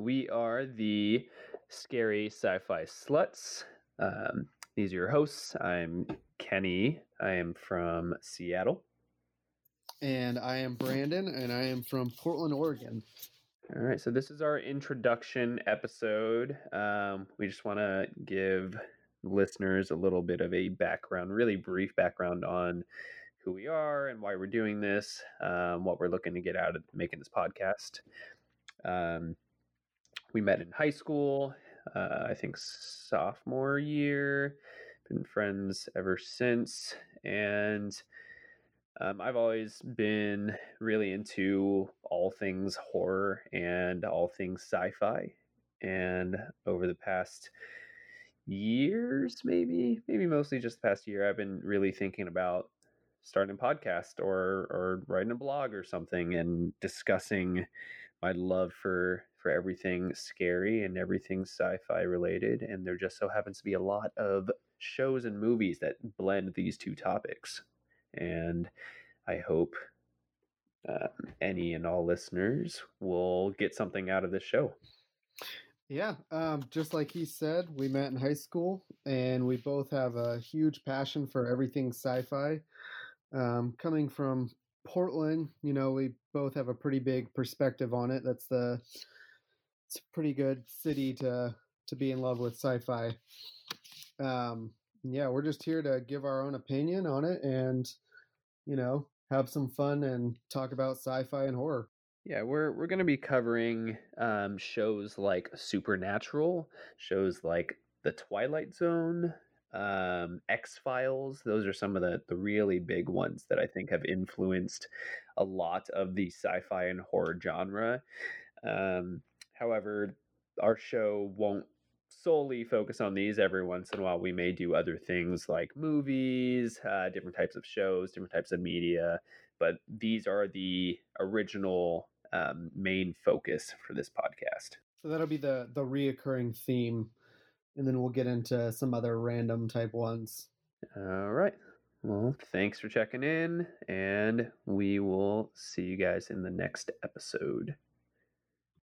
We are the Scary Sci Fi Sluts. Um, these are your hosts. I'm Kenni. I am from Seattle. And I am Brandon, and I am from Portland, Oregon. All right, so this is our introduction episode. Um, we just want to give listeners a little bit of a background, really brief background on who we are and why we're doing this, um, what we're looking to get out of making this podcast. Um, we met in high school, uh, I think sophomore year. Been friends ever since, and um, I've always been really into all things horror and all things sci-fi. And over the past years, maybe, maybe mostly just the past year, I've been really thinking about starting a podcast or or writing a blog or something and discussing my love for for everything scary and everything sci-fi related and there just so happens to be a lot of shows and movies that blend these two topics and i hope uh, any and all listeners will get something out of this show yeah um, just like he said we met in high school and we both have a huge passion for everything sci-fi um, coming from Portland, you know, we both have a pretty big perspective on it. That's the it's a pretty good city to to be in love with sci-fi. Um, yeah, we're just here to give our own opinion on it and you know have some fun and talk about sci-fi and horror. Yeah, we're we're going to be covering um, shows like Supernatural, shows like The Twilight Zone, um, X Files. Those are some of the the really big ones that I think have influenced a lot of the sci-fi and horror genre. Um, however, our show won't solely focus on these. Every once in a while, we may do other things like movies, uh, different types of shows, different types of media. But these are the original um, main focus for this podcast. So that'll be the the reoccurring theme and then we'll get into some other random type ones. All right. Well, thanks for checking in, and we will see you guys in the next episode.